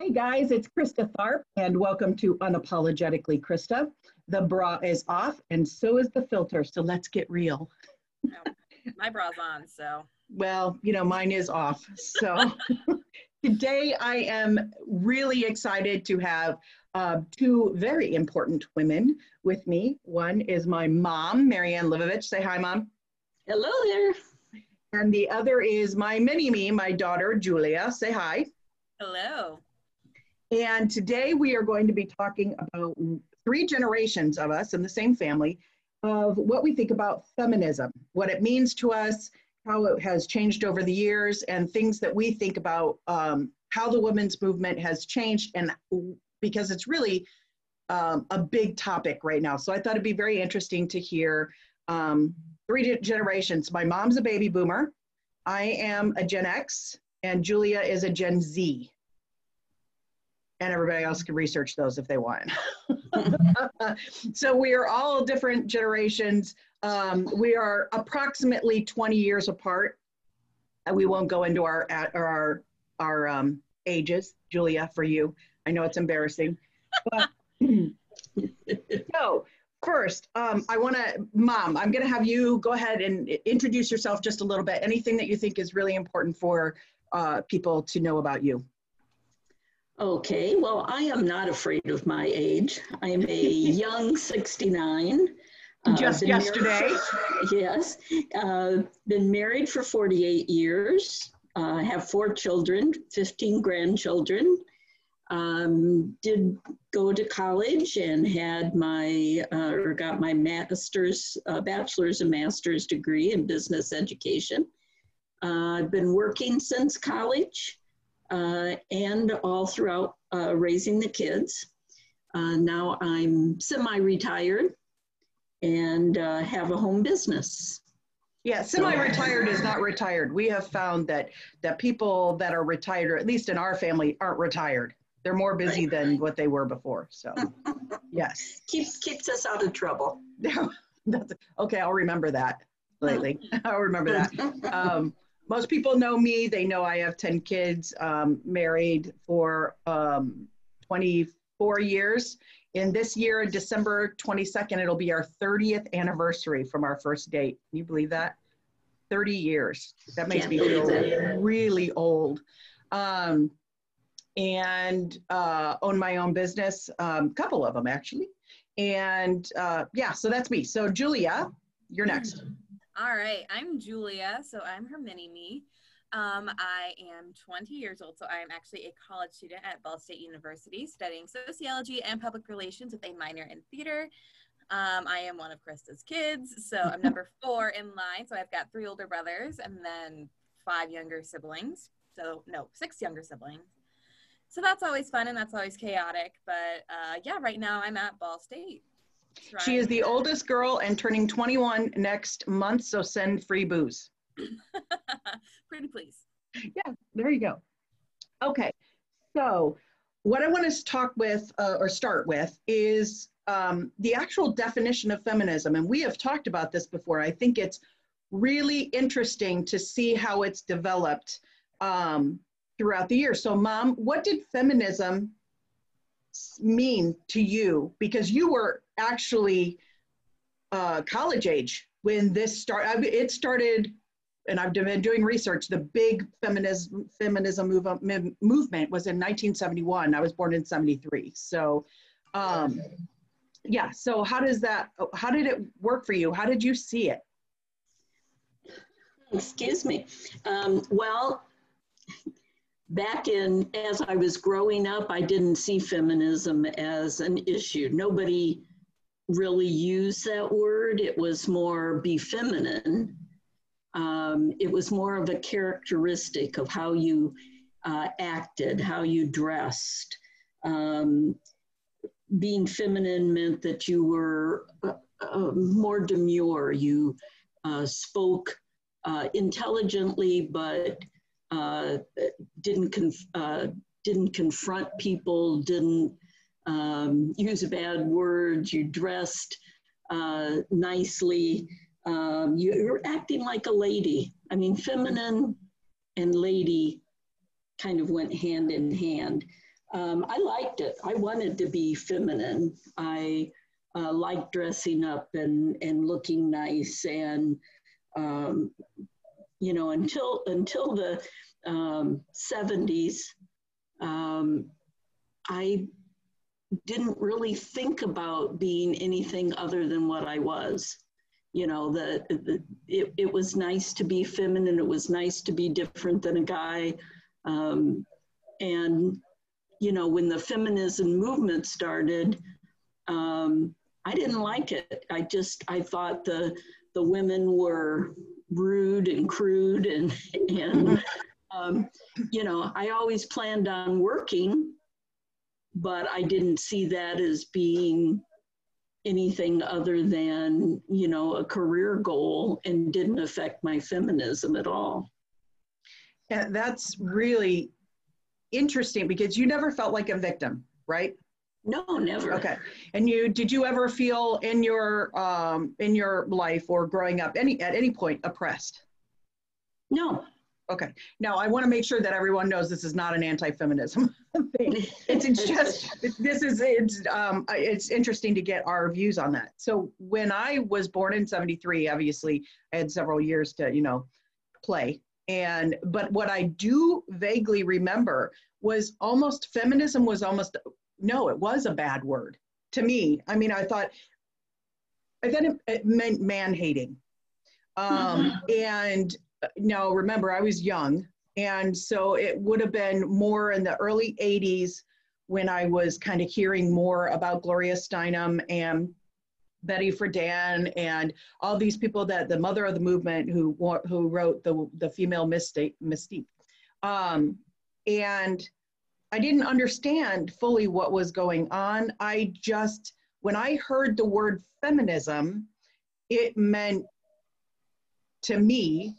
Hey guys, it's Krista Tharp, and welcome to Unapologetically Krista. The bra is off, and so is the filter, so let's get real. No, my bra's on, so. Well, you know, mine is off. So today I am really excited to have uh, two very important women with me. One is my mom, Marianne Livovich. Say hi, mom. Hello there. And the other is my mini me, my daughter, Julia. Say hi. Hello. And today we are going to be talking about three generations of us in the same family of what we think about feminism, what it means to us, how it has changed over the years, and things that we think about um, how the women's movement has changed, and because it's really um, a big topic right now. So I thought it'd be very interesting to hear um, three generations. My mom's a baby boomer, I am a Gen X, and Julia is a Gen Z and everybody else can research those if they want. so we are all different generations. Um, we are approximately 20 years apart. We won't go into our our our um, ages, Julia, for you. I know it's embarrassing, but so first, um, I want to, Mom, I'm going to have you go ahead and introduce yourself just a little bit. Anything that you think is really important for uh, people to know about you. Okay, well, I am not afraid of my age. I am a young 69. Uh, Just yesterday. For, yes. Uh, been married for 48 years. Uh, have four children, 15 grandchildren. Um, did go to college and had my, uh, or got my master's, uh, bachelor's and master's degree in business education. Uh, I've been working since college uh, and all throughout uh, raising the kids. Uh, now I'm semi-retired and uh, have a home business. Yeah, semi-retired is not retired. We have found that that people that are retired, or at least in our family, aren't retired. They're more busy right. than what they were before. So, yes, keeps keeps us out of trouble. okay, I'll remember that lately. I'll remember that. Um, most people know me. They know I have 10 kids, um, married for um, 24 years. In this year, December 22nd, it'll be our 30th anniversary from our first date. Can you believe that? 30 years. That makes Can't me feel that. really old. Um, and uh, own my own business, a um, couple of them actually. And uh, yeah, so that's me. So Julia, you're next. All right, I'm Julia, so I'm her mini me. Um, I am 20 years old, so I am actually a college student at Ball State University studying sociology and public relations with a minor in theater. Um, I am one of Krista's kids, so I'm number four in line. So I've got three older brothers and then five younger siblings. So, no, six younger siblings. So that's always fun and that's always chaotic. But uh, yeah, right now I'm at Ball State. She is the oldest girl and turning 21 next month, so send free booze. Pretty please. Yeah, there you go. Okay, so what I want to talk with uh, or start with is um, the actual definition of feminism. And we have talked about this before. I think it's really interesting to see how it's developed um, throughout the years. So, Mom, what did feminism mean to you? Because you were actually uh, college age when this started. It started, and I've been doing research. The big feminism feminism move, movement was in 1971. I was born in 73. So, um, yeah. So how does that? How did it work for you? How did you see it? Excuse me. Um, well, back in as I was growing up, I didn't see feminism as an issue. Nobody really use that word. It was more be feminine. Um, it was more of a characteristic of how you uh, acted, how you dressed. Um, being feminine meant that you were uh, uh, more demure. You uh, spoke uh, intelligently, but uh, didn't conf- didn't confront people, didn't um, use bad words. You dressed uh, nicely. Um, you, you're acting like a lady. I mean, feminine and lady kind of went hand in hand. um, I liked it. I wanted to be feminine. I uh, liked dressing up and, and looking nice. And, um, you know, until, until the um, 70s, um, I didn't really think about being anything other than what I was. You know, the, the it, it was nice to be feminine. It was nice to be different than a guy. Um, and, you know, when the feminism movement started, um, I didn't like it. I just, I thought the, the women were rude and crude and, and um, you know, I always planned on working but I didn't see that as being anything other than, you know, a career goal and didn't affect my feminism at all. Yeah, that's really interesting because you never felt like a victim, right? No, never. Okay. And you did you ever feel in your um in your life or growing up any at any point oppressed? No. Okay. Now I want to make sure that everyone knows this is not an anti-feminism thing. It's, it's just this is it's um it's interesting to get our views on that. So when I was born in 73, obviously I had several years to, you know, play. And but what I do vaguely remember was almost feminism was almost no, it was a bad word to me. I mean, I thought I thought it, it meant man hating. Um, mm-hmm. and now remember I was young and so it would have been more in the early 80s when I was kind of hearing more about Gloria Steinem and Betty Friedan and all these people that the mother of the movement who who wrote the the female mystique mystique um, and I didn't understand fully what was going on. I just when I heard the word feminism, it meant to me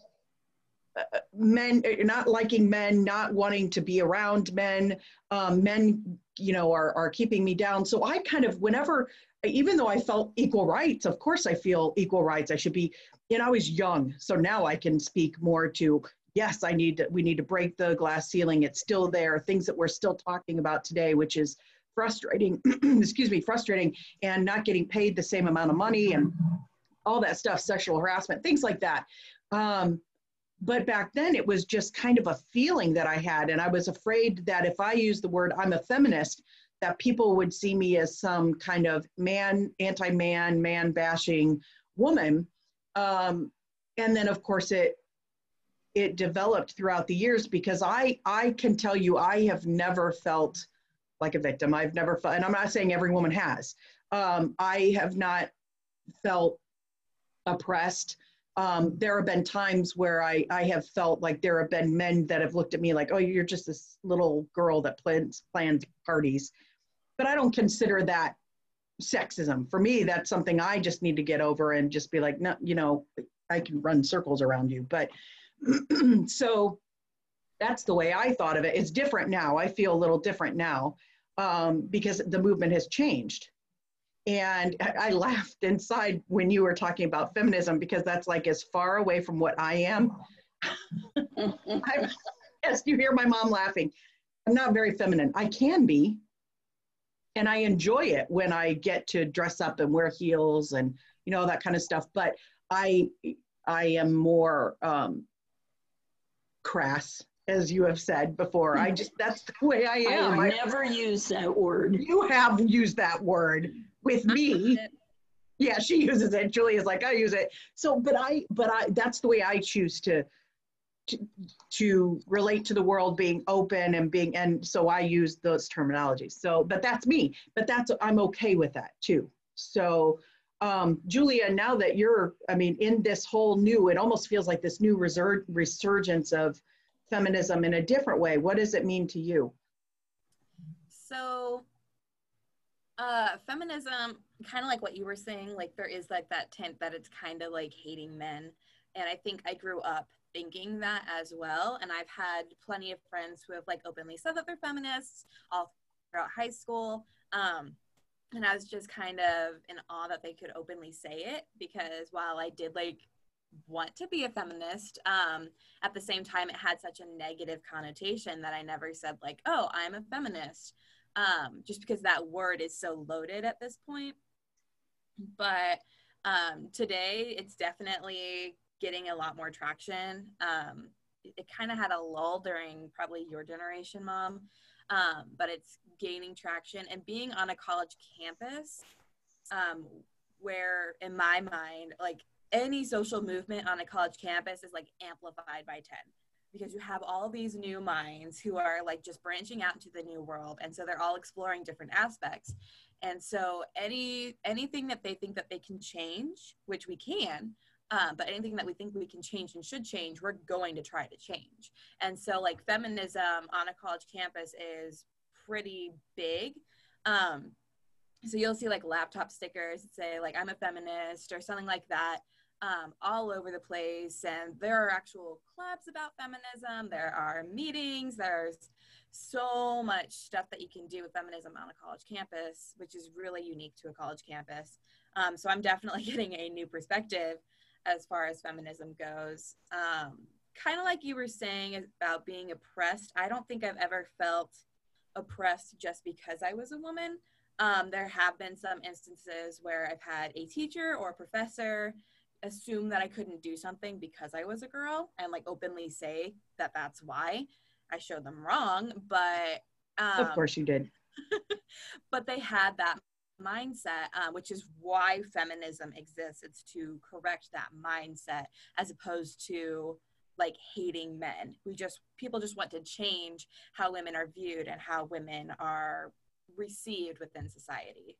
men not liking men not wanting to be around men. Um, men you know are, are keeping me down. So i kind of whenever even though i felt equal rights of course i feel equal rights. I should be and i was young so now i can speak more to yes i need to we need to break the glass ceiling. It's still there. Things that we're still talking about today which is frustrating excuse me frustrating and not getting paid the same amount of money and all that stuff sexual harassment things like that. Um, but back then it was just kind of a feeling that I had. And I was afraid that if I used the word I'm a feminist, that people would see me as some kind of man, anti man, man bashing woman. Um, and then, of course, it it developed throughout the years because I I can tell you I have never felt like a victim. I've never felt, and I'm not saying every woman has. Um, I have not felt oppressed um, there have been times where I, I have felt like there have been men that have looked at me like, oh, you're just this little girl that plans plans parties. But I don't consider that sexism. For me, that's something I just need to get over and just be like, no, you know, I can run circles around you. But so that's the way I thought of it. It's different now. I feel a little different now um, because the movement has changed. And I laughed inside when you were talking about feminism because that's like as far away from what I am. I'm, yes, you hear my mom laughing. I'm not very feminine. I can be, and I enjoy it when I get to dress up and wear heels and you know that kind of stuff. But I, I am more um, crass, as you have said before. I just that's the way I am. I never use that word. You have used that word with me. Yeah she uses it. Julia's like i use it. So but i but i that's the way i choose to to, to relate to the world being open and being and so i use those terminologies. So but that's me. But that's i'm okay with that too. So um, julia now that you're i mean in this whole new it almost feels like this new resur- resurgence of feminism in a different way. What does it mean to you? So uh, feminism, kind of like what you were saying, like there is like that tint that it's kind of like hating men. And I think I grew up thinking that as well. And I've had plenty of friends who have like openly said that they're feminists all throughout high school. Um, and I was just kind of in awe that they could openly say it because while I did like want to be a feminist. Um, at the same time, it had such a negative connotation that I never said, like, oh, I'm a feminist, um, just because that word is so loaded at this point. But um, today, it's definitely getting a lot more traction. Um, it, it kind of had a lull during probably your generation, mom, um, but it's gaining traction. And being on a college campus, um, where in my mind, like any social movement on a college campus is like amplified by 10 because you have all these new minds who are like just branching out into the new world and so they're all exploring different aspects. And so any anything that they think that they can change which we can um, but anything that we think we can change and should change we're going to try to change. And so like feminism on a college campus is pretty big. Um, so you'll see like laptop stickers that say like i'm a feminist or something like that um, all over the place. And there are actual clubs about feminism, there are meetings, there's so much stuff that you can do with feminism on a college campus, which is really unique to a college campus. Um, so I'm definitely getting a new perspective as far as feminism goes. Um, kind of like you were saying about being oppressed, I don't think I've ever felt oppressed just because I was a woman. Um, there have been some instances where I've had a teacher or a professor assume that I couldn't do something because I was a girl and like openly say that that's why. I showed them wrong, but um, of course you did. but they had that mindset, uh, which is why feminism exists. It's to correct that mindset as opposed to like hating men. We just people just want to change how women are viewed and how women are received within society.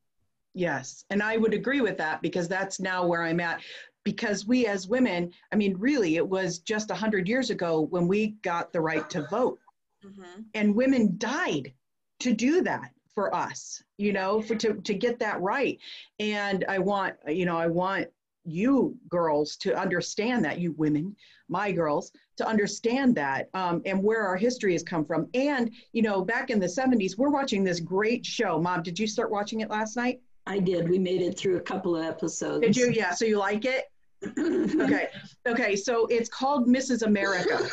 Yes, and I would agree with that because that's now where I'm at because we as women, I mean, really, it was just 100 years ago when we got the right to vote. Mm-hmm. And women died to do that for us, you know, for to, to get that right. And I want, you know, I want you girls to understand that, you women, my girls, to understand that um, and where our history has come from. And, you know, back in the 70s, we're watching this great show. Mom, did you start watching it last night? I did. We made it through a couple of episodes. Did you? Yeah. So you like it? Okay. Okay. So it's called Mrs. America,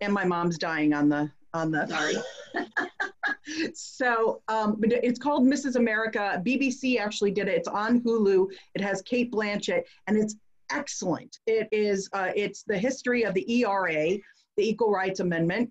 and my mom's dying on the on the. Sorry. so, um, but it's called Mrs. America. BBC actually did it. It's on Hulu. It has Cate Blanchett, and it's excellent. It is. Uh, it's the history of the ERA, the Equal Rights Amendment,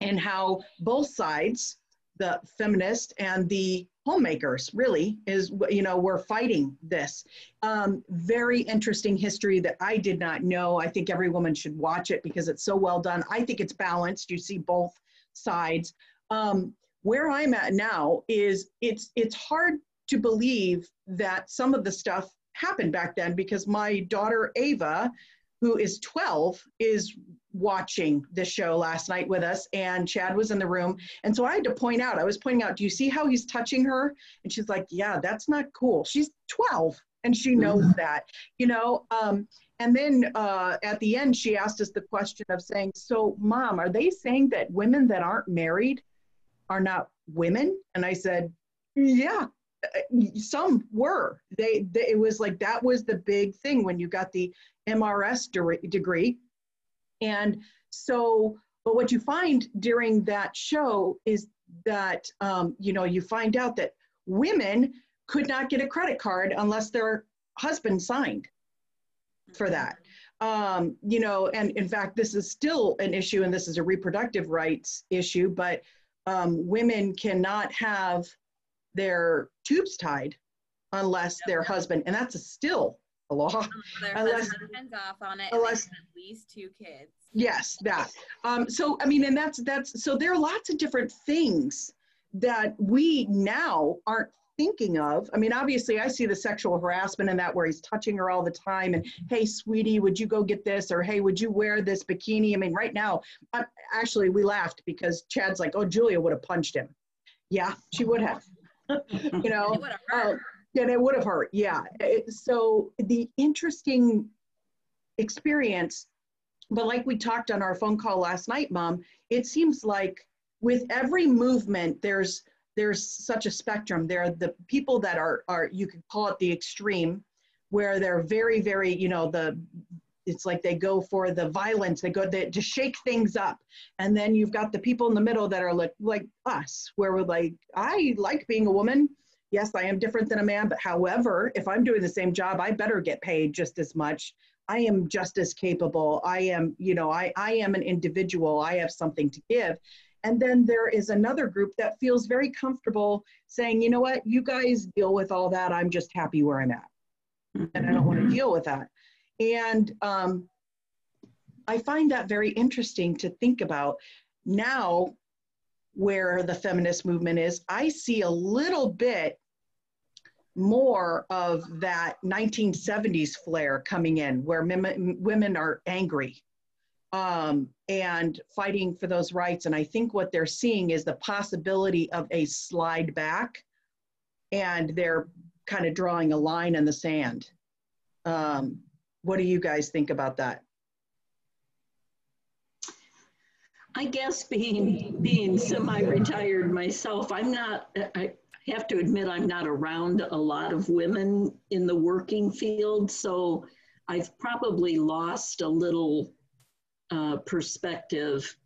and how both sides, the feminist and the homemakers really is you know we're fighting this. Um, very interesting history that i did not know. I think every woman should watch it because it's so well done. I think it's balanced. You see both sides. Um, where i'm at now is it's it's hard to believe that some of the stuff happened back then because my daughter ava who is 12 is watching the show last night with us and Chad was in the room. And so I had to point out, I was pointing out, do you see how he's touching her? And she's like, yeah, that's not cool. She's 12 and she knows mm-hmm. that, you know? Um, and then uh, at the end, she asked us the question of saying, so mom, are they saying that women that aren't married are not women? And I said, yeah, uh, some were they, they, it was like that was the big thing when you got the mrs de- degree and so, but what you find during that show is that, um, you know, you find out that women could not get a credit card unless their husband signed for that. Um, you know, and in fact, this is still an issue, and this is a reproductive rights issue, but um, women cannot have their tubes tied unless their husband, and that's a still a law. Unless, husband's off on it, unless at least two kids. Yes, that. Um, so I mean, and that's that's so there are lots of different things that we now aren't thinking of. I mean, obviously, I see the sexual harassment and that where he's touching her all the time, and hey, sweetie, would you go get this? Or hey, would you wear this bikini? I mean, right now, I, actually, we laughed because Chad's like, oh, Julia would have punched him. Yeah, she would have. you know, and it would have hurt. Yeah. It, so the interesting experience, but like we talked on our phone call last night, Mom, it seems like with every movement, there's there's such a spectrum. There are the people that are are you could call it the extreme, where they're very very you know the it's like they go for the violence they go they, to shake things up and then you've got the people in the middle that are like like us where we're like i like being a woman yes i am different than a man but however if i'm doing the same job i better get paid just as much. I am just as capable. I am you know i i am an individual. I have something to give. And then there is another group that feels very comfortable saying you know what? You guys deal with all that. I'm just happy where i'm at. And I don't want to deal with that. And um, I find that very interesting to think about. Now where the feminist movement is. I see a little bit more of that 1970s flair coming in where women are angry um, and fighting for those rights. And I think what they're seeing is the possibility of a slide back and they're kind of drawing a line in the sand. Um, what do you guys think about that? I guess being being semi-retired myself, I'm not. I have to admit I'm not around a lot of women in the working field, so I've probably lost a little uh, perspective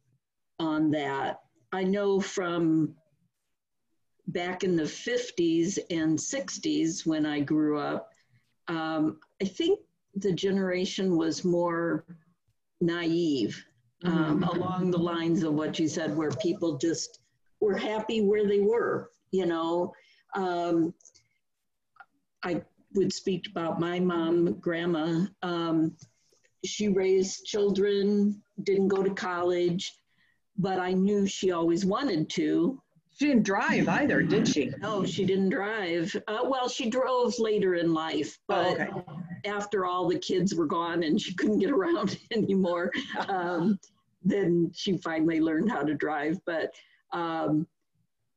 on that. I know from back in the 50s and 60s when I grew up, um, I think the generation was more naive um, mm-hmm. along the lines of what you said, where people just were happy where they were. You know, um, I would speak about my mom, grandma. Um, she raised children, didn't go to college, but I knew she always wanted to. She didn't drive either, did she? No, she didn't drive. Uh, well, she drove later in life, oh, but oh, okay. after all the kids were gone and she couldn't get around anymore, um, then she finally learned how to drive. But um,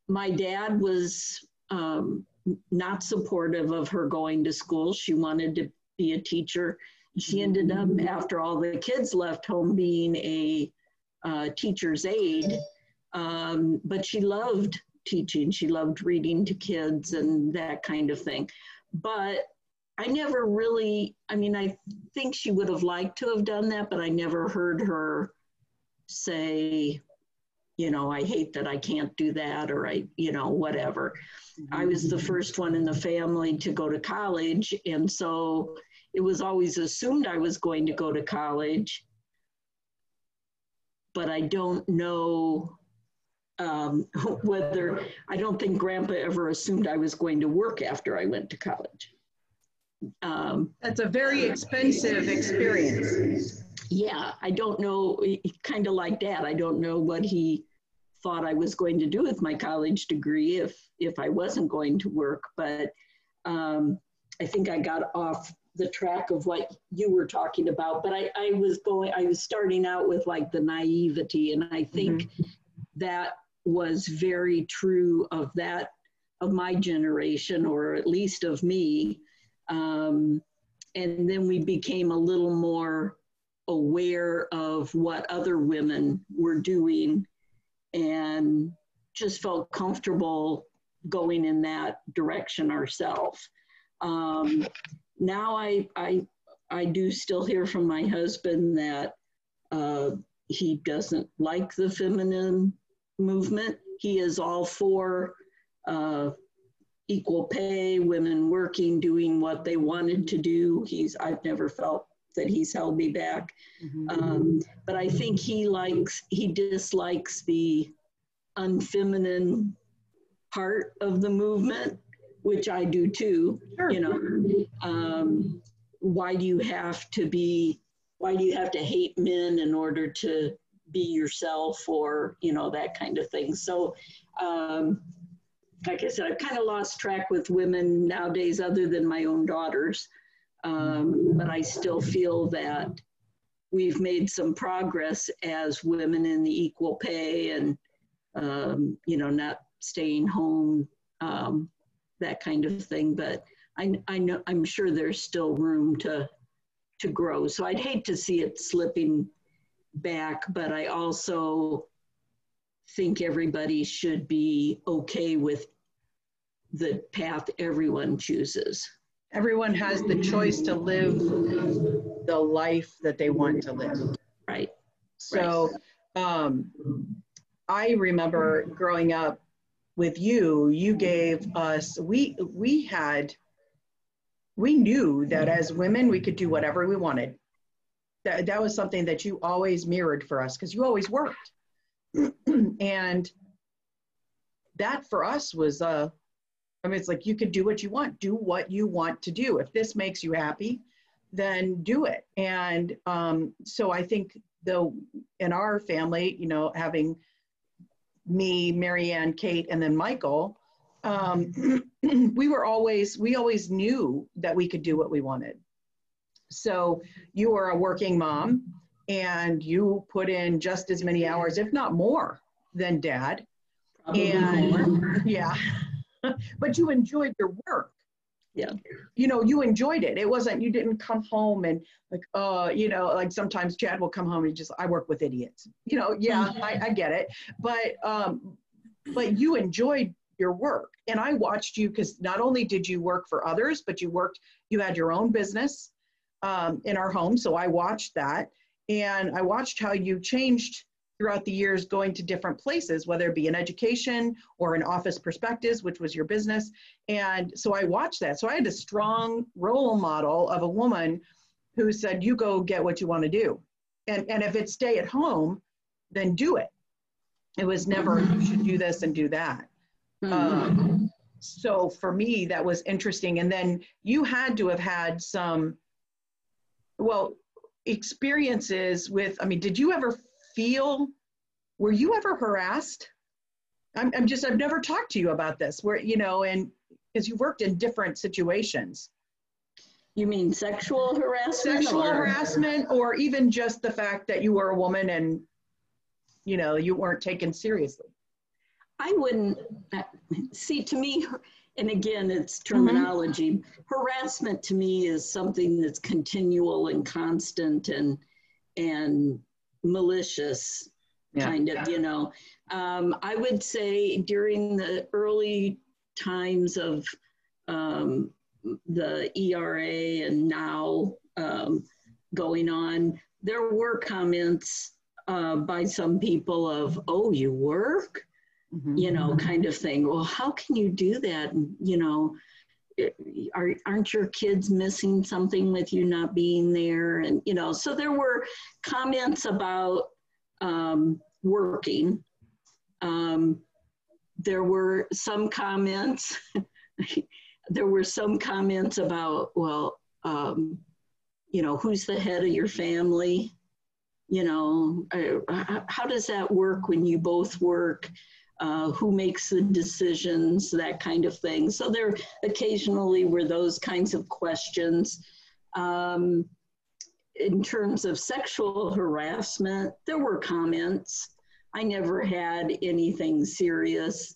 my dad was um, not supportive of her going to school. She wanted to be a teacher. She ended up, after all the kids left home, being a uh, teacher's aide um, but she loved teaching. She loved reading to kids and that kind of thing. But I never really, I mean, I think she would have liked to have done that, but I never heard her say, you know, I hate that I can't do that or I, you know, whatever. I was the first one in the family to go to college. And so it was always assumed I was going to go to college. But I don't know um, whether I don't think grandpa ever assumed I was going to work after I went to college. Um, That's a very expensive experience. Yeah, I don't know, kind of like that. I don't know what he thought I was going to do with my college degree if, if I wasn't going to work, but um, I think I got off the track of what you were talking about, but I, I was going, I was starting out with like the naivety, and I think mm-hmm. that was very true of that of my generation or at least of me um, and then we became a little more aware of what other women were doing and just felt comfortable going in that direction ourselves um, now I, I i do still hear from my husband that uh, he doesn't like the feminine movement. He is all for uh, equal pay, women working, doing what they wanted to do. He's I've never felt that he's held me back, mm-hmm. um, but I think he likes he dislikes the unfeminine part of the movement, which I do too. Sure. You know, um, why do you have to be? Why do you have to hate men in order to be yourself or you know that kind of thing so um, like i said i've kind of lost track with women nowadays other than my own daughters um, but i still feel that we've made some progress as women in the equal pay and um, you know not staying home um, that kind of thing but I, I know i'm sure there's still room to to grow so i'd hate to see it slipping back, but I also think everybody should be okay with the path everyone chooses. Everyone has the choice to live the life that they want to live. Right. So um, I remember growing up with you, you gave us, we, we had, we knew that as women, we could do whatever we wanted. That, that was something that you always mirrored for us because you always worked. and that for us was, uh, I mean, it's like you could do what you want, do what you want to do. If this makes you happy, then do it. And um, so I think though in our family, you know, having me, Marianne, Kate, and then Michael, um, we were always, we always knew that we could do what we wanted. So you are a working mom and you put in just as many hours, if not more, than dad. Probably and more. yeah, but you enjoyed your work Yeah. you know, you enjoyed it. It wasn't, you didn't come home and like, uh, you know, like sometimes Chad will come home and just, I work with idiots. You know, yeah, I, I get it. But, um, but you enjoyed your work. And I watched you because not only did you work for others, but you worked, you had your own business um, in our home. So I watched that. And I watched how you changed throughout the years going to different places, whether it be in education or in office perspectives, which was your business. And so I watched that. So I had a strong role model of a woman who said, you go get what you want to do. And, and if it's stay at home, then do it. It was never, you should do this and do that. Mhm. Um, so for me, that was interesting. And then you had to have had some, well, experiences with, I mean, did you ever feel, were you ever harassed? I'm, I'm just, I've never talked to you about this, where, you know, and because you've worked in different situations. You mean sexual harassment? Sexual or- harassment, or even just the fact that you were a woman and, you know, you weren't taken seriously. I wouldn't, uh, see, to me, and again, it's terminology. Harassment to me is something that's continual and constant and, and malicious, Yeah. kind of, you know. Um, I would say during the early times of um, the ERA and now um, going on, there were comments uh, by some people of, oh, you work? Mhm. you know, kind of thing. Well, how can you do that? You know, are, aren't your kids missing something with you not being there? And, you know, so there were comments about um, working. Um, there were some comments, there were some comments about, well, um, you know, who's the head of your family? You know, uh, how does that work when you both work? Uh, who makes the decisions, that kind of thing. So there occasionally were those kinds of questions. Um, in terms of sexual harassment, there were comments. I never had anything serious.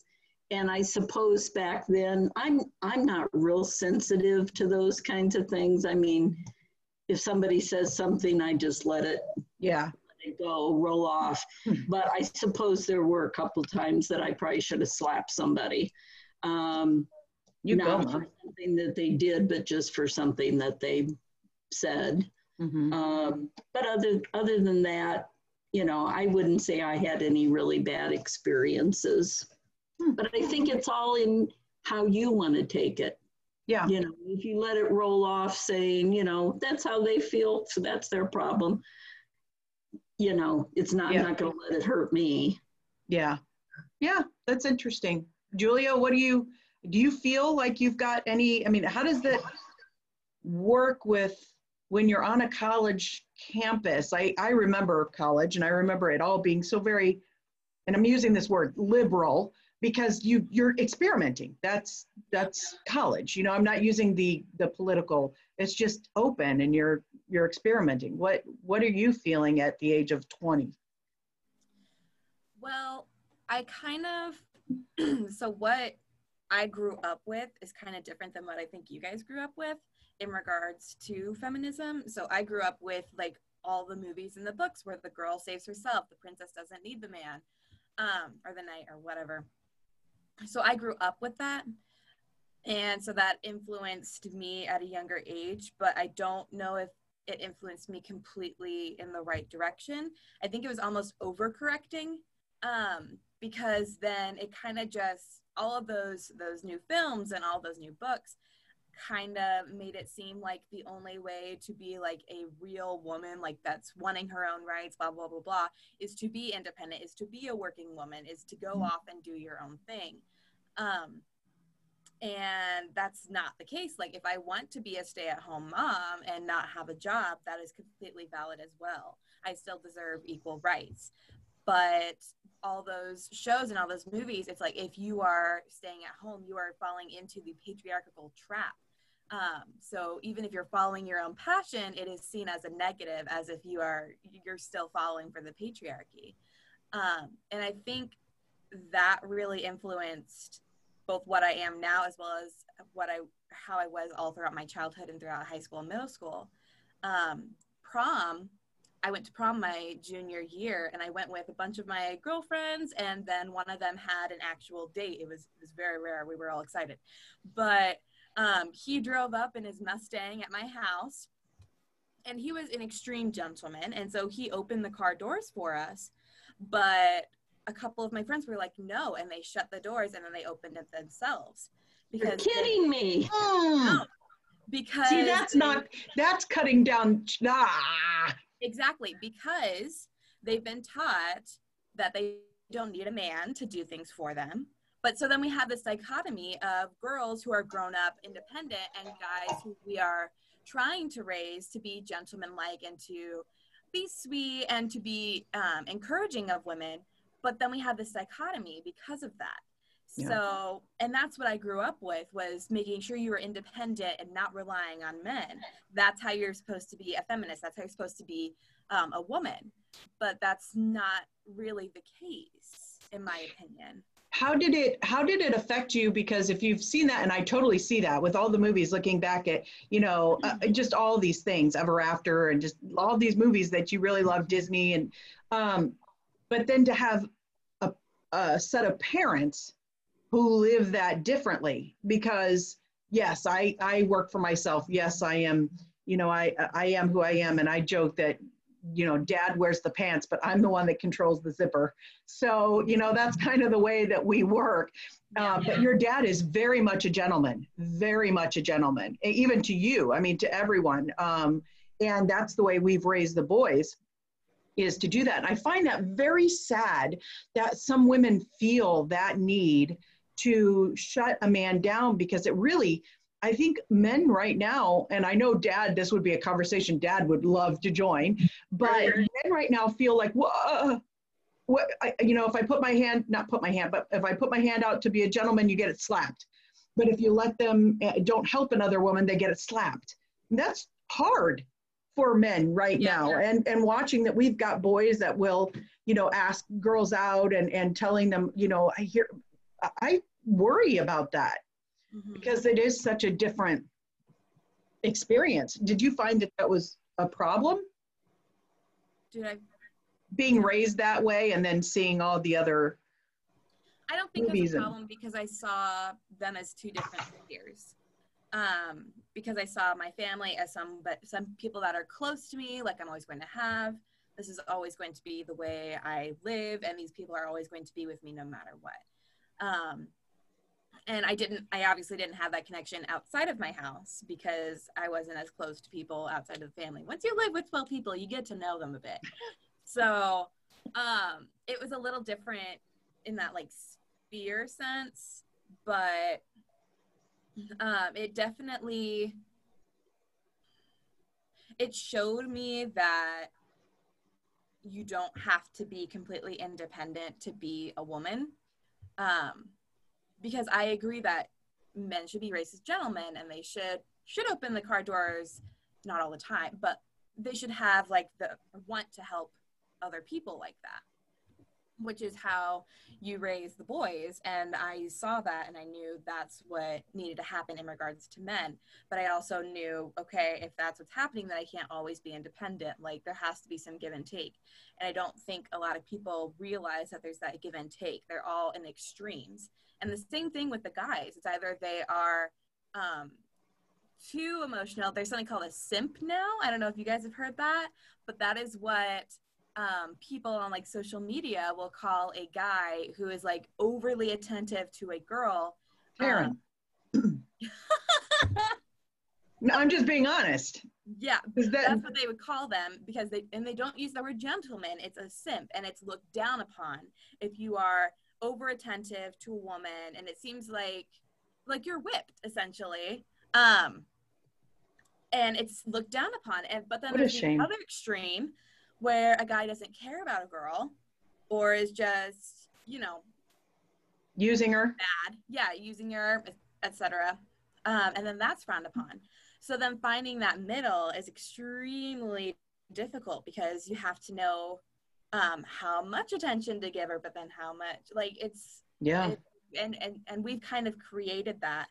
And I suppose back then, I'm, I'm not real sensitive to those kinds of things. I mean, if somebody says something, I just let it Yeah. It go, roll off. But I suppose there were a couple times that I probably should have slapped somebody. Um, You go, not Mom. for something that they did, but just for something that they said. Mhm. Um, but other other than that, you know, I wouldn't say I had any really bad experiences. Hmm. But I think it's all in how you want to take it. Yeah. You know, if you let it roll off saying, you know, that's how they feel, so that's their problem. You know, it's not, Yeah. I'm not going to let it hurt me. Yeah. Yeah, that's interesting. Julia, what do you do you feel like you've got any I mean, how does that work with when you're on a college campus? I I remember college and I remember it all being so very and I'm using this word liberal because you you're experimenting. That's that's college. You know, I'm not using the the political. It's just open and you're you're experimenting. What what are you feeling at the age of 20? Well, I kind of, so what I grew up with is kind of different than what I think you guys grew up with in regards to feminism. So I grew up with like all the movies and the books where the girl saves herself, the princess doesn't need the man, um, or the knight, or whatever. So I grew up with that. And so that influenced me at a younger age, but I don't know if it influenced me completely in the right direction. I think it was almost overcorrecting um, because then it kind of just all of those those new films and all those new books kind of made it seem like the only way to be like a real woman like that's wanting her own rights blah blah blah blah is to be independent is to be a working woman is to go mm-hmm. off and do your own thing um, and that's not the case. Like if i want to be a stay-at-home mom and not have a job that is completely valid as well. I still deserve equal rights. But all those shows and all those movies it's like if you are staying at home you are falling into the patriarchal trap. Um, so even if you're following your own passion it is seen as a negative as if you are you're still following for the patriarchy. Um, and i think that really influenced both what I am now as well as what I how I was all throughout my childhood and throughout high school and middle school. Um, prom, I went to prom my junior year, and I went with a bunch of my girlfriends, and then one of them had an actual date. It was it was very rare. We were all excited, but um, he drove up in his Mustang at my house, and he was an extreme gentleman, and so he opened the car doors for us, but a couple of my friends were like, no, and they shut the doors and then they opened it themselves. Because You're kidding they, me. No, because see, that's not that's cutting down. Ah. Exactly, because they've been taught that they don't need a man to do things for them. But so then we have this dichotomy of girls who are grown up, independent, and guys who we are trying to raise to be gentlemanlike and to be sweet and to be um, encouraging of women but then we have this dichotomy because of that. Yeah. so and that's what i grew up with was making sure you were independent and not relying on men. That's how you're supposed to be a feminist. That's how you're supposed to be um, a woman. But that's not really the case in my opinion. How did it how did it affect you? Because if you've seen that and i totally see that with all the movies looking back at you know uh, mm-hmm. just all these things ever after and just all these movies that you really love disney and um, but then to have a, a set of parents who live that differently because yes i i work for myself. Yes i am you know i i am who i am. And i joke that you know dad wears the pants but i'm the one that controls the zipper. So you know that's kind of the way that we work. Uh, but your dad is very much a gentleman very much a gentleman even to you i mean to everyone. Um, and that's the way we've raised the boys is to do that. And I find that very sad that some women feel that need to shut a man down because it really, I think men right now, and I know dad, this would be a conversation dad would love to join, but men right now feel like, whoa, what, I, you know, if I put my hand, not put my hand, but if I put my hand out to be a gentleman, you get it slapped. But if you let them, uh, don't help another woman, they get it slapped. And that's hard for men right yeah, now. And and watching that we've got boys that will you know ask girls out and and telling them you know i hear i worry about that. Mm-hmm. because it is such a different experience. Did you find that that was a problem? Did i? Being raised that way and then seeing all the other i don't think it's a problem and, because i saw them as two different figures. Um, because I saw my family as some, but some people that are close to me, like I'm always going to have. This is always going to be the way I live, and these people are always going to be with me no matter what. Um, and I didn't, I obviously didn't have that connection outside of my house because I wasn't as close to people outside of the family. Once you live with 12 people, you get to know them a bit. So um, it was a little different in that like sphere sense, but um, it definitely it showed me that you don't have to be completely independent to be a woman. Um, because i agree that men should be racist gentlemen and they should should open the car doors not all the time but they should have like the want to help other people like that which is how you raise the boys. And I saw that and I knew that's what needed to happen in regards to men. But I also knew, okay, if that's what's happening, then I can't always be independent. Like there has to be some give and take. And I don't think a lot of people realize that there's that give and take. They're all in extremes. And the same thing with the guys. It's either they are um, too emotional, there's something called a simp now. I don't know if you guys have heard that, but that is what um, people on like social media will call a guy who is like overly attentive to a girl. Karen. Um, no, I'm just being honest. Yeah, that, that's what they would call them because they and they don't use the word gentleman. It's a simp, and it's looked down upon if you are over attentive to a woman, and it seems like like you're whipped essentially. Um, and it's looked down upon. And but then what there's the shame. other extreme where a guy doesn't care about a girl or is just you know using her. bad. Yeah using her etc um, and then that's frowned upon. So then finding that middle is extremely difficult because you have to know um, how much attention to give her but then how much like it's yeah. it, and and and we've kind of created that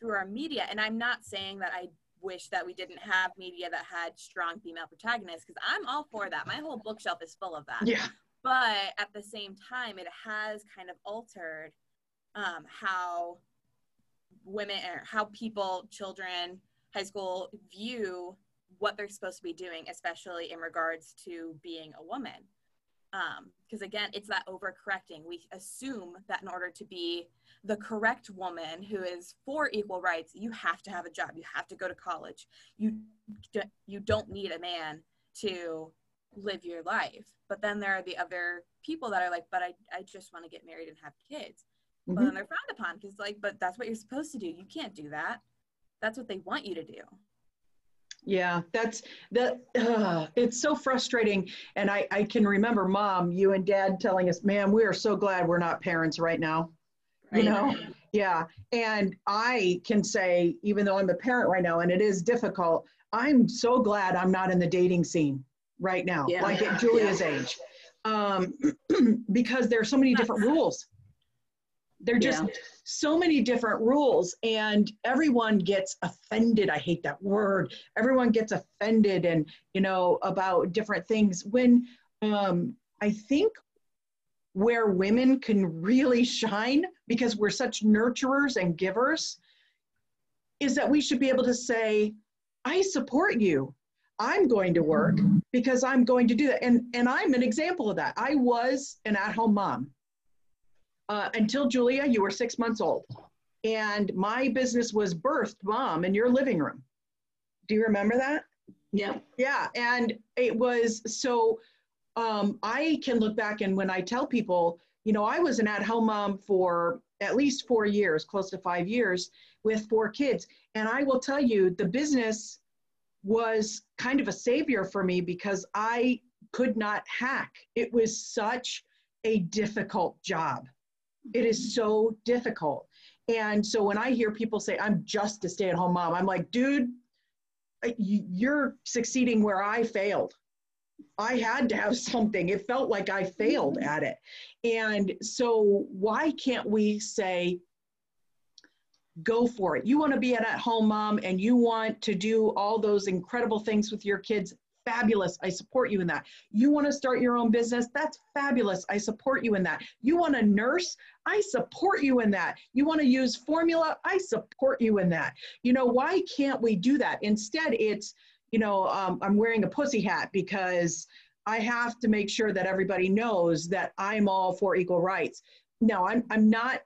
through our media. And i'm not saying that i wish that we didn't have media that had strong female protagonists because I'm all for that. My whole bookshelf is full of that. Yeah. But at the same time, it has kind of altered um, how women or how people, children, high school view what they're supposed to be doing, especially in regards to being a woman. Because um, again, it's that overcorrecting. We assume that in order to be the correct woman who is for equal rights, you have to have a job. You have to go to college. You you don't need a man to live your life. But then there are the other people that are like, but I, I just want to get married and have kids. Mm-hmm. But then they're frowned upon because like, but that's what you're supposed to do. You can't do that. That's what they want you to do. Yeah, that's that. Uh, it's so frustrating. And I, I can remember mom, you and dad telling us, man, we are so glad we're not parents right now you know yeah and i can say even though i'm a parent right now and it is difficult i'm so glad i'm not in the dating scene right now yeah. like at julia's yeah. age um, because there's so many different rules there are just yeah. so many different rules and everyone gets offended i hate that word everyone gets offended and you know about different things when um, i think where women can really shine because we're such nurturers and givers is that we should be able to say, I support you. I'm going to work because I'm going to do that. And, and I'm an example of that. I was an at home mom uh, until Julia, you were six months old. And my business was birthed, mom, in your living room. Do you remember that? Yeah. Yeah. And it was so um, I can look back and when I tell people, you know, I was an at home mom for at least four years, close to five years, with four kids. And I will tell you, the business was kind of a savior for me because I could not hack. It was such a difficult job. It is so difficult. And so when I hear people say, I'm just a stay at home mom, I'm like, dude, you're succeeding where I failed. I had to have something. It felt like I failed mm-hmm. at it. And so, why can't we say, go for it? You want to be an at home mom and you want to do all those incredible things with your kids. Fabulous. I support you in that. You want to start your own business? That's fabulous. I support you in that. You want to nurse? I support you in that. You want to use formula? I support you in that. You know, why can't we do that? Instead, it's, you know, um, I'm wearing a pussy hat because I have to make sure that everybody knows that I'm all for equal rights. No, I'm, I'm not,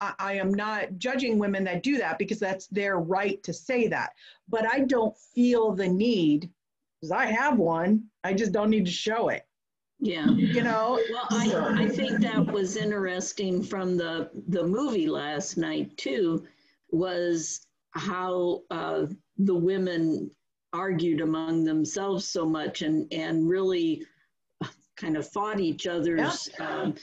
I, am not judging women that do that because that's their right to say that. But I don't feel the need, because I have one, I just don't need to show it. Yeah. You know? Well, I, I think that was interesting from the, the movie last night too, was how uh, the women argued among themselves so much and, and really kind of fought each other's yeah. um,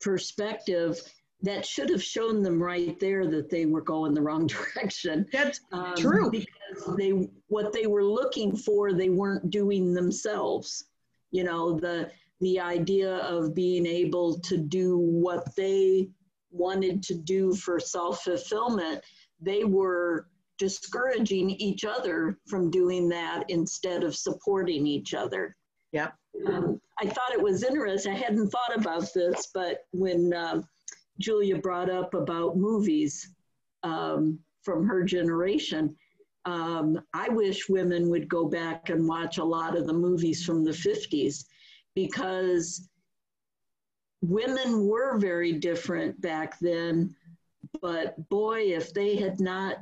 perspective that should have shown them right there that they were going the wrong direction. That's um, true. Because they what they were looking for, they weren't doing themselves. You know, the the idea of being able to do what they wanted to do for self-fulfillment, they were discouraging each other from doing that instead of supporting each other. Yeah. Um, I thought it was interesting. I hadn't thought about this, but when uh, Julia brought up about movies um, from her generation, Um, I wish women would go back and watch a lot of the movies from the 50s because women were very different back then. But boy, if they had not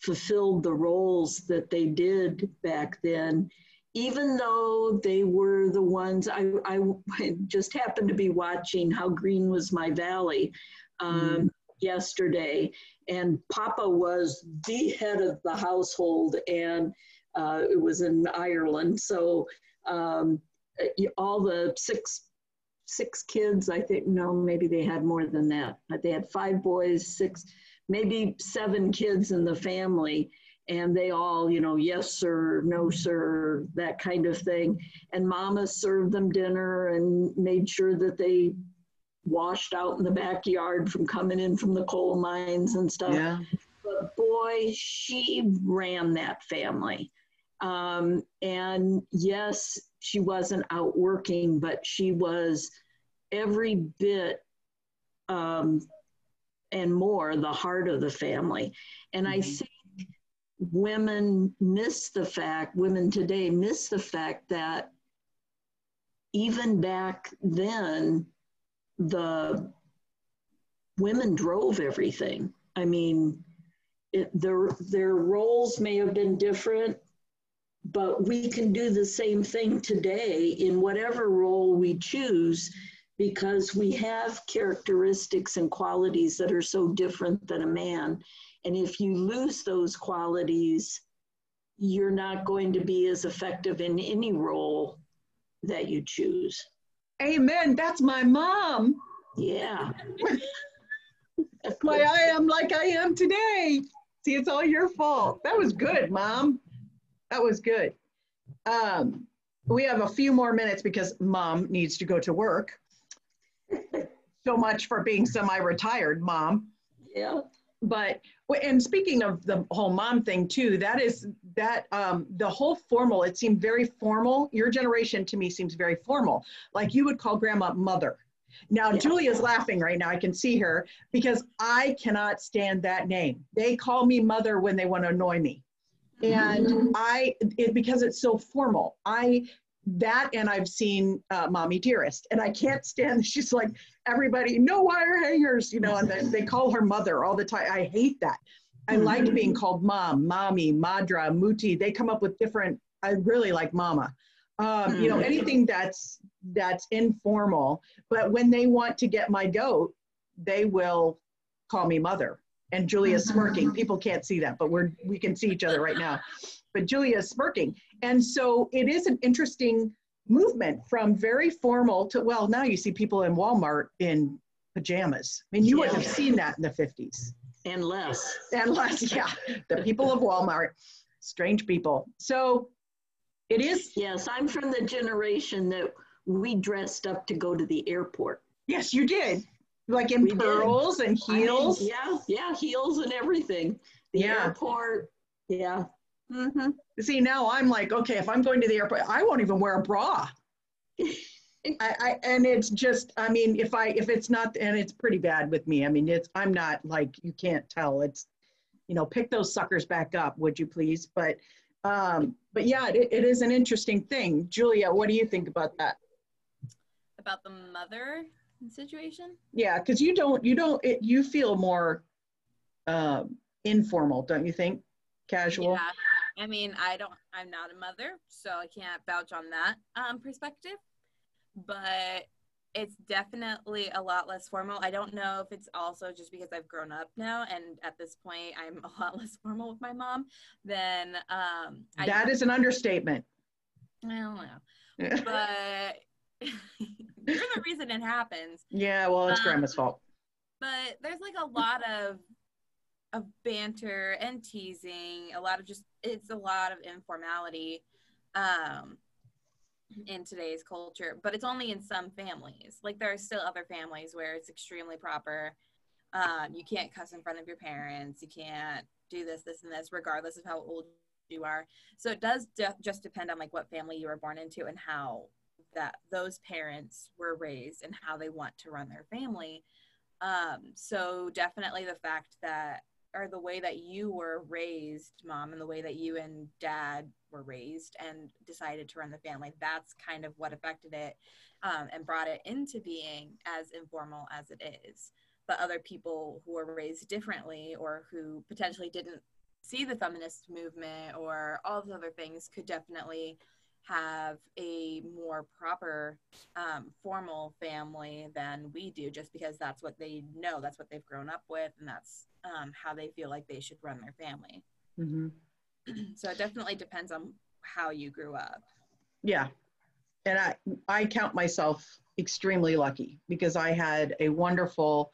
fulfilled the roles that they did back then, even though they were the ones, I, I, just happened to be watching How Green Was My Valley um, mm. yesterday, and Papa was the head of the household, and uh, it was in Ireland. So um, all the six six kids, I think, no, maybe they had more than that. They had five boys, six, maybe seven kids in the family. And they all, you know, yes, sir, no, sir, that kind of thing. And mama served them dinner and made sure that they washed out in the backyard from coming in from the coal mines and stuff. Yeah. But boy, she ran that family. Um, and yes, she wasn't out working, but she was every bit um, and more the heart of the family. And mm-hmm. I think women miss the fact, women today miss the fact that even back then, the women drove everything. I mean, it, their, their roles may have been different, but we can do the same thing today in whatever role we choose because we have characteristics and qualities that are so different than a man. And if you lose those qualities, you're not going to be as effective in any role that you choose. Amen. That's my mom. Yeah. That's why I am like I am today. See, it's all your fault. That was good, mom. That was good. Um, we have a few more minutes because mom needs to go to work. so much for being semi-retired, mom. Yeah. But and speaking of the whole mom thing too, that is that um, the whole formal. It seemed very formal. Your generation to me seems very formal. Like you would call grandma mother. Now yeah. Julia's laughing right now. I can see her because I cannot stand that name. They call me mother when they want to annoy me and I it, because it's so formal. I that and I've seen uh, Mommy Dearest, and I can't stand. She's like everybody, no wire hangers, you know, and they, they call her mother all the time. I hate that. I mm-hmm. like being called mom, mommy, madra, muti. They come up with different. I really like mama. Um, you know, mm-hmm. anything that's that's informal. But when they want to get my goat, they will call me mother and Julia's mm-hmm. smirking. People can't see that, but we're we can see each other right now. But Julia's smirking, and so it is an interesting movement from very formal to well, now you see people in Walmart in pajamas. I mean, you yeah. would have seen that in the fifties. And less. And less, yeah. The people of Walmart, strange people. So it is. Yes, I'm from the generation that we dressed up to go to the airport. Yes, you did like in we pearls did. and heels. I mean, yeah, yeah, heels and everything. The yeah. airport. Yeah. Mm-hmm. See, now I'm like, okay, if I'm going to the airport, I won't even wear a bra. I, I, and it's just, I mean, if I if it's not, and it's pretty bad with me. I mean, it's I'm not like you can't tell. It's, you know, pick those suckers back up, would you please? But, um, but yeah, it, it is an interesting thing. Julia, what do you think about that? About the mother situation? Yeah, because you don't you don't it, you feel more uh, informal, don't you think? Casual. Yeah. I mean, I don't. I'm not a mother, so I can't vouch on that um, perspective. But it's definitely a lot less formal. I don't know if it's also just because I've grown up now, and at this point, I'm a lot less formal with my mom than. Um, that I, is an understatement. I don't know, but you're the reason it happens. Yeah, well, it's um, grandma's fault. But there's like a lot of of banter and teasing, a lot of just it's a lot of informality um in today's culture, but it's only in some families. Like there are still other families where it's extremely proper. Um, you can't cuss in front of your parents. You can't do this, this, and this, regardless of how old you are. So it does de- just depend on like what family you were born into and how that those parents were raised and how they want to run their family. Um, so definitely the fact that or the way that you were raised, mom, and the way that you and dad were raised and decided to run the family. That's kind of what affected it um, and brought it into being as informal as it is. But other people who were raised differently or who potentially didn't see the feminist movement or all the other things could definitely have a more proper um, formal family than we do just because that's what they know that's what they've grown up with and that's um, how they feel like they should run their family. Mm-hmm. so it definitely depends on how you grew up. Yeah. And i i count myself extremely lucky because i had a wonderful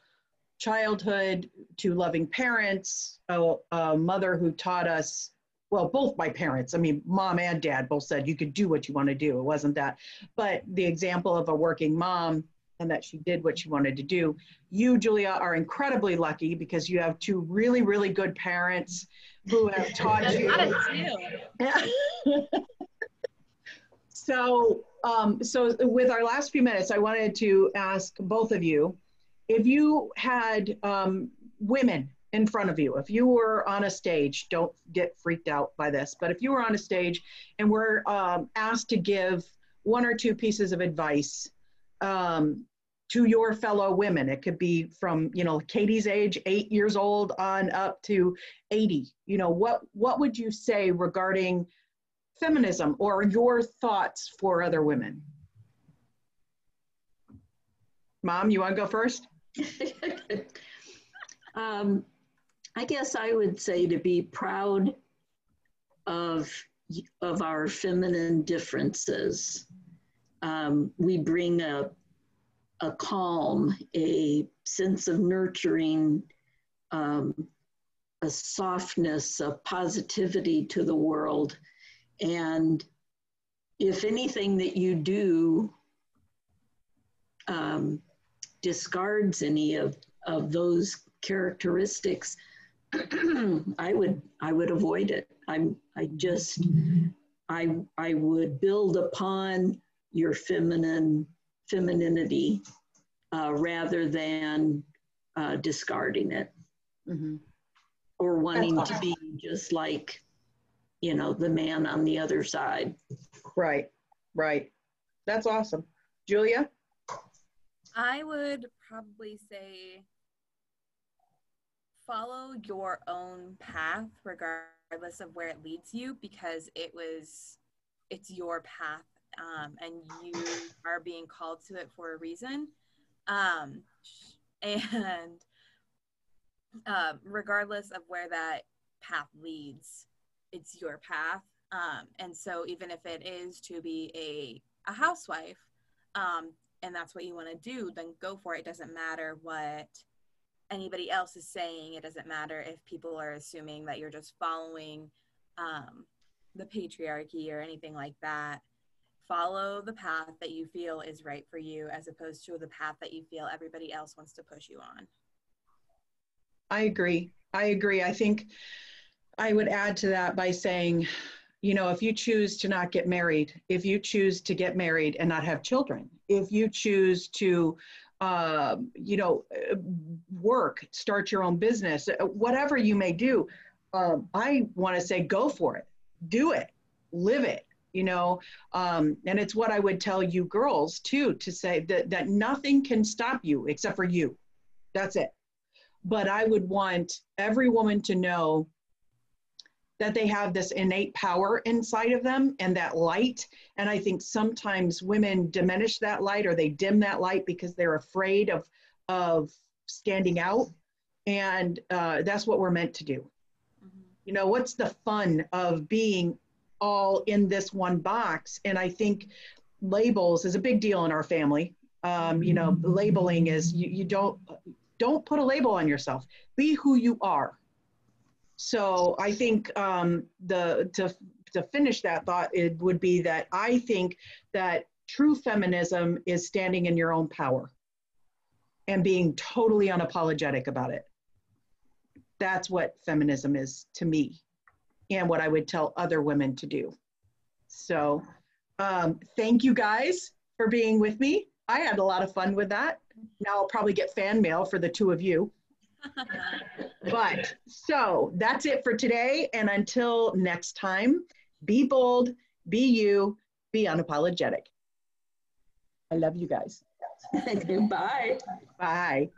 childhood to loving parents a, a mother who taught us well, both my parents, I mean, mom and dad both said you could do what you want to do. It wasn't that. But the example of a working mom and that she did what she wanted to do. You, Julia, are incredibly lucky because you have two really, really good parents who have taught you. so, um, so with our last few minutes, I wanted to ask both of you if you had um, women in front of you. If you were on a stage, don't get freaked out by this, but if you were on a stage and were um, asked to give one or two pieces of advice um, to your fellow women, it could be from you know Katie's age, eight years old, on up to 80. You know what what would you say regarding feminism or your thoughts for other women? Mom, you want to go first? um, I guess I would say to be proud of, of our feminine differences. Um, we bring a, a calm, a sense of nurturing, um, a softness, a positivity to the world. And if anything that you do um, discards any of, of those characteristics, I would I would avoid it. I'm I just I I would build upon your feminine femininity uh, rather than uh, discarding it mm-hmm. or wanting awesome. to be just like you know the man on the other side. Right, right. That's awesome, Julia. I would probably say follow your own path regardless of where it leads you because it was it's your path um, and you are being called to it for a reason. Um, and uh, regardless of where that path leads it's your path. Um, and so even if it is to be a, a housewife um, and that's what you want to do then go for it. It doesn't matter what anybody else is saying. It doesn't matter if people are assuming that you're just following um, the patriarchy or anything like that. Follow the path that you feel is right for you as opposed to the path that you feel everybody else wants to push you on. I agree. I agree. I think I would add to that by saying, you know, if you choose to not get married, if you choose to get married and not have children, if you choose to uh, you know, work, start your own business, uh, whatever you may do, um, I want to say go for it, do it, live it. You know, um, and it's what I would tell you girls too to say that that nothing can stop you except for you. That's it. But I would want every woman to know that they have this innate power inside of them and that light. And I think sometimes women diminish that light or they dim that light because they're afraid of, of standing out. And uh, that's what we're meant to do. Mm-hmm. You know, what's the fun of being all in this one box? And I think labels is a big deal in our family. Um, you know, labeling is you, you don't don't put a label on yourself. Be who you are so I think um, the to to finish that thought, it would be that I think that true feminism is standing in your own power and being totally unapologetic about it. That's what feminism is to me, and what I would tell other women to do. So, um, thank you guys for being with me. I had a lot of fun with that. Now I'll probably get fan mail for the two of you. but so that's it for today. And until next time, be bold, be you, be unapologetic. I love you guys. Bye. Bye.